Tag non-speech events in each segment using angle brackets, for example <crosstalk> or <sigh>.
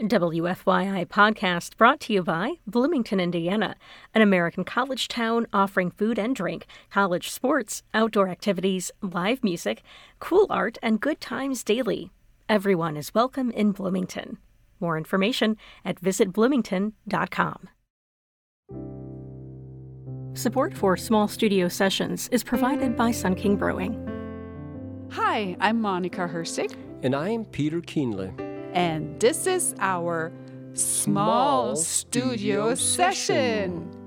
WFYI podcast brought to you by Bloomington, Indiana, an American college town offering food and drink, college sports, outdoor activities, live music, cool art, and good times daily. Everyone is welcome in Bloomington. More information at visitbloomington.com. Support for small studio sessions is provided by Sun King Brewing. Hi, I'm Monika Herzig. And I'm Peter Kienle. And this is our small, small studio, studio session. session.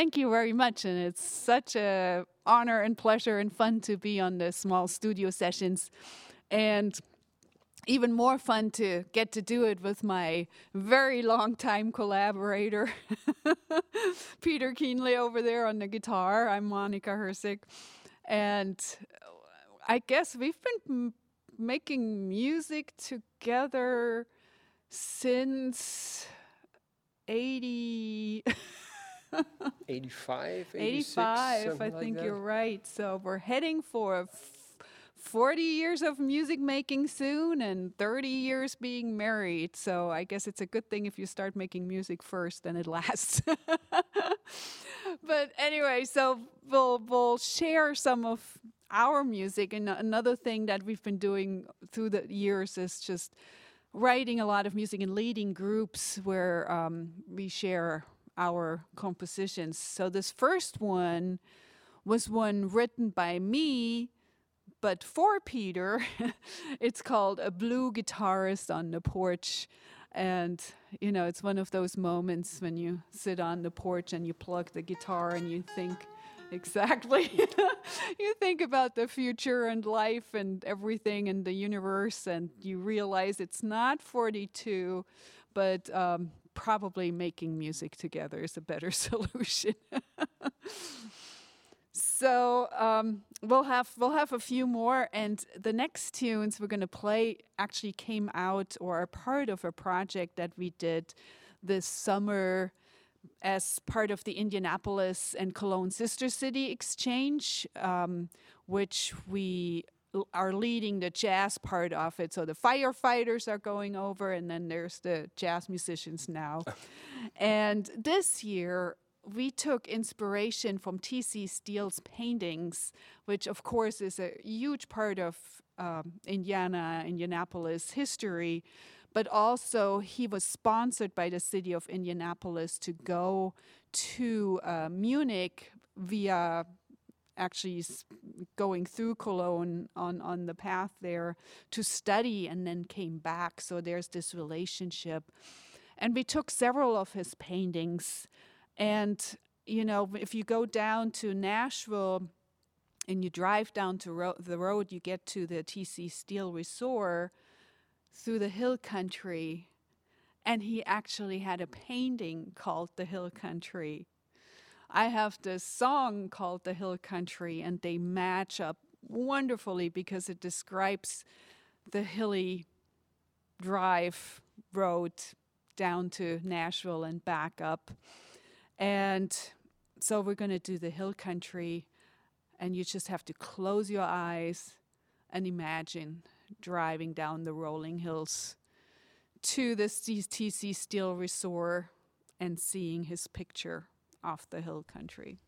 Thank you very much. And it's such a honor and pleasure and fun to be on the small studio sessions. And even more fun to get to do it with my very long time collaborator, <laughs> Peter Kienle over there on the guitar. I'm Monika Herzig. And I guess we've been making music together since 80. <laughs> <laughs> 85, 85, I think like you're right. So we're heading for 40 years of music making soon and 30 years being married. So I guess it's a good thing if you start making music first and it lasts. <laughs> but anyway, so we'll we'll share some of our music and another thing that we've been doing through the years is just writing a lot of music and leading groups where um, we share our compositions. So this first one was one written by me but for Peter, <laughs> it's called A Blue Guitarist on the Porch. And, you know, it's one of those moments when you sit on the porch and you plug the guitar and you think, exactly. <laughs> you think about the future and life and everything and the universe, and you realize it's not 42, but um, probably making music together is a better <laughs> solution. So um, we'll have we'll have a few more, and the next tunes we're going to play actually came out or are part of a project that we did this summer as part of the Indianapolis and Cologne Sister City Exchange, um, which we are leading the jazz part of it. So the firefighters are going over, and then there's the jazz musicians now. <laughs> and this year, we took inspiration from T.C. Steele's paintings, which of course is a huge part of um, Indiana, Indianapolis history, but also he was sponsored by the city of Indianapolis to go to uh, Munich via actually going through Cologne on, on the path there to study and then came back. So there's this relationship. And we took several of his paintings and, you know, if you go down to Nashville and you drive down to ro- the road, you get to the TC Steele Resort through the hill country. And he actually had a painting called The Hill Country. I have this song called The Hill Country, and they match up wonderfully because it describes the hilly drive road down to Nashville and back up. And so we're going to do the hill country, and you just have to close your eyes and imagine driving down the rolling hills to this TC Steele Resort and seeing his picture off the hill country.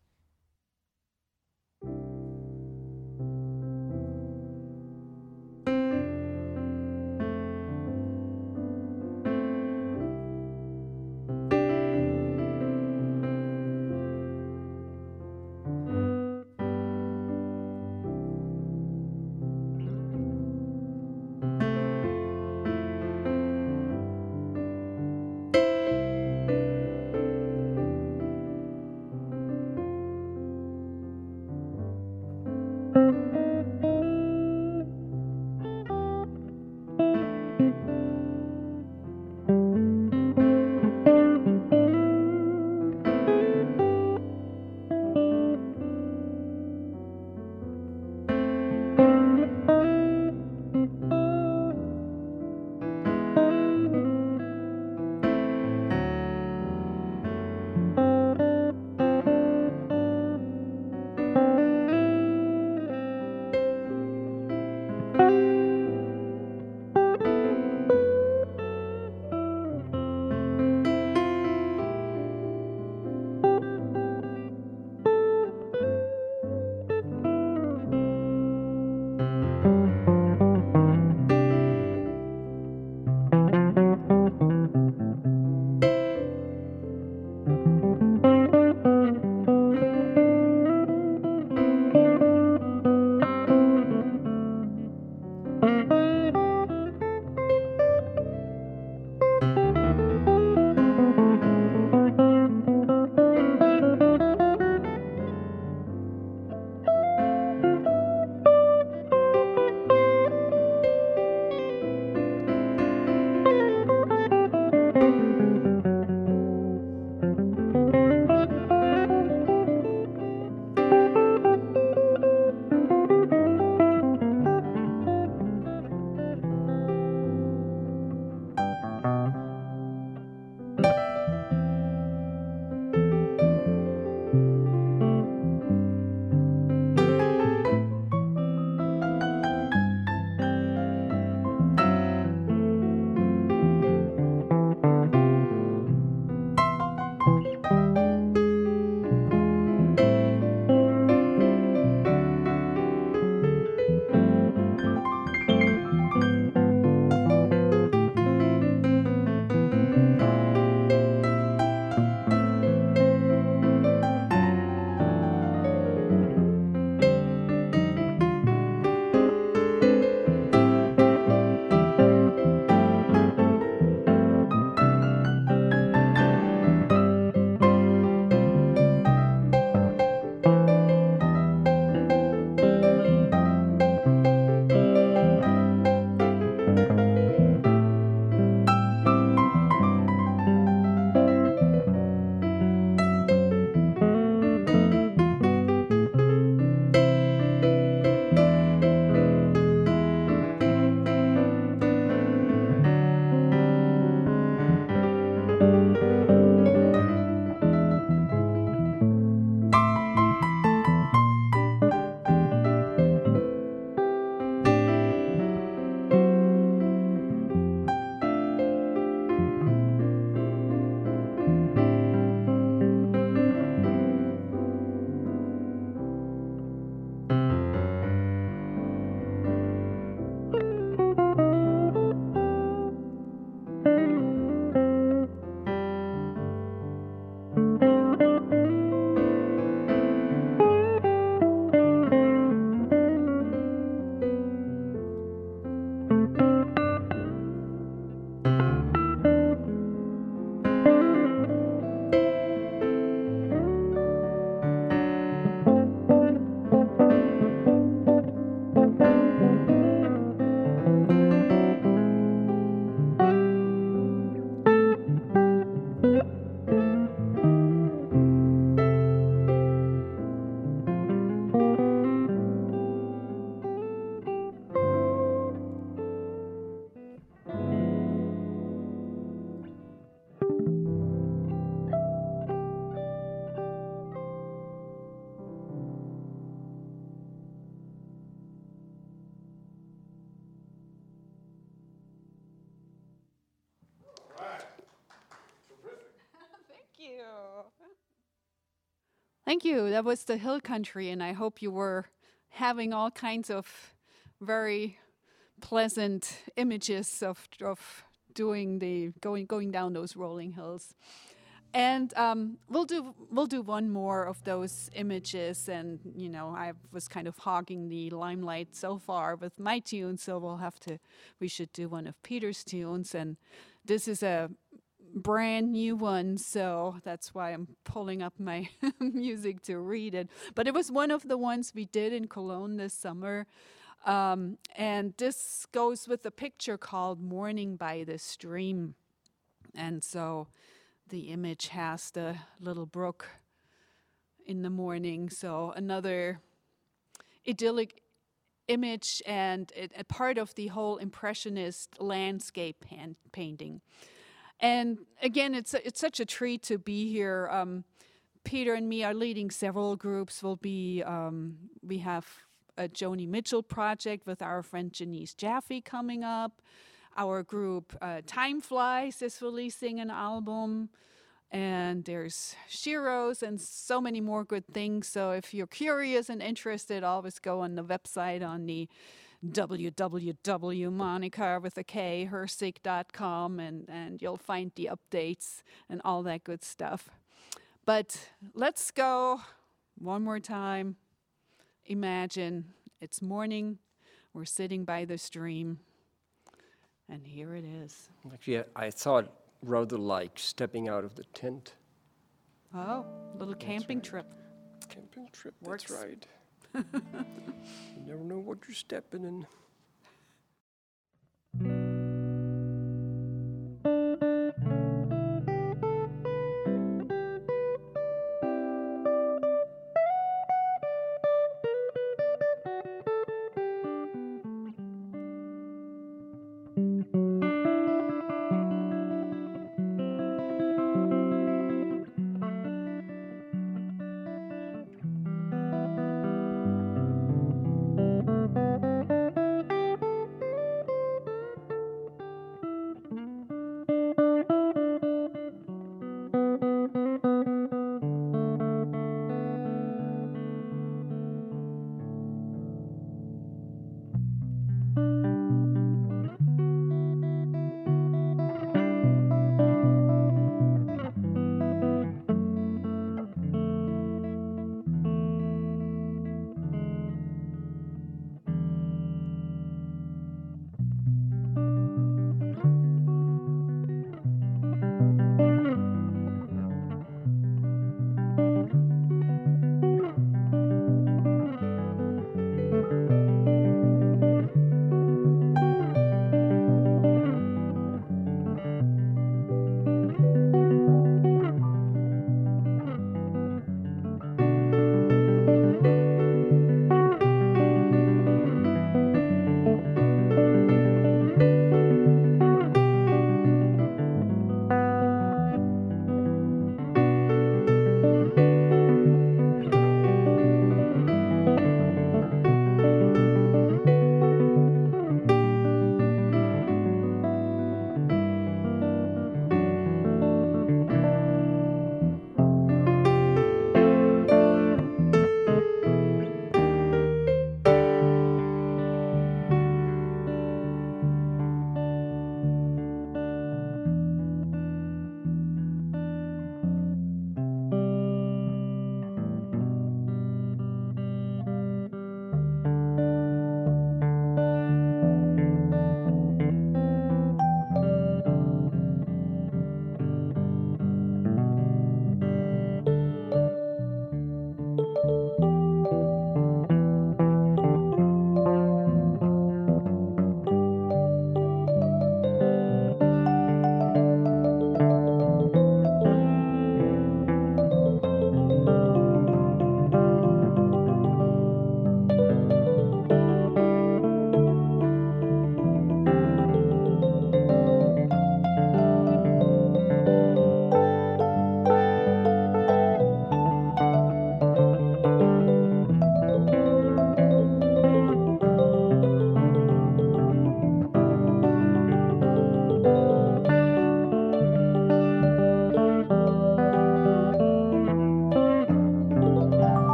Thank you. That was the hill country, and I hope you were having all kinds of very pleasant images of of doing the going going down those rolling hills. And um, we'll do we'll do one more of those images, and you know I was kind of hogging the limelight so far with my tunes, so we'll have to we should do one of Peter's tunes, and this is a brand new one, so that's why I'm pulling up my <laughs> music to read it. But it was one of the ones we did in Cologne this summer. Um, and this goes with a picture called Morning by the Stream. And so the image has the little brook in the morning. So another idyllic image and it, a part of the whole impressionist landscape pan- painting. And again, it's it's such a treat to be here. Um, Peter and me are leading several groups. We'll be um, we have a Joni Mitchell project with our friend Janice Jaffe coming up. Our group uh, Time Flies is releasing an album, and there's Shiros and so many more good things. So if you're curious and interested, always go on the website on the www.monica with a K, herzig.com, and, and you'll find the updates and all that good stuff. But let's go one more time imagine it's morning, we're sitting by the stream, and here it is. Actually, I thought rather like stepping out of the tent. Oh, little camping right. trip. Camping trip, Works. that's right. <laughs> you never know what you're stepping in.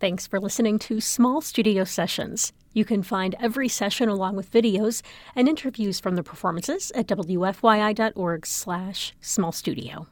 Thanks for listening to Small Studio Sessions. You can find every session along with videos and interviews from the performances at wfyi.org slash smallstudio.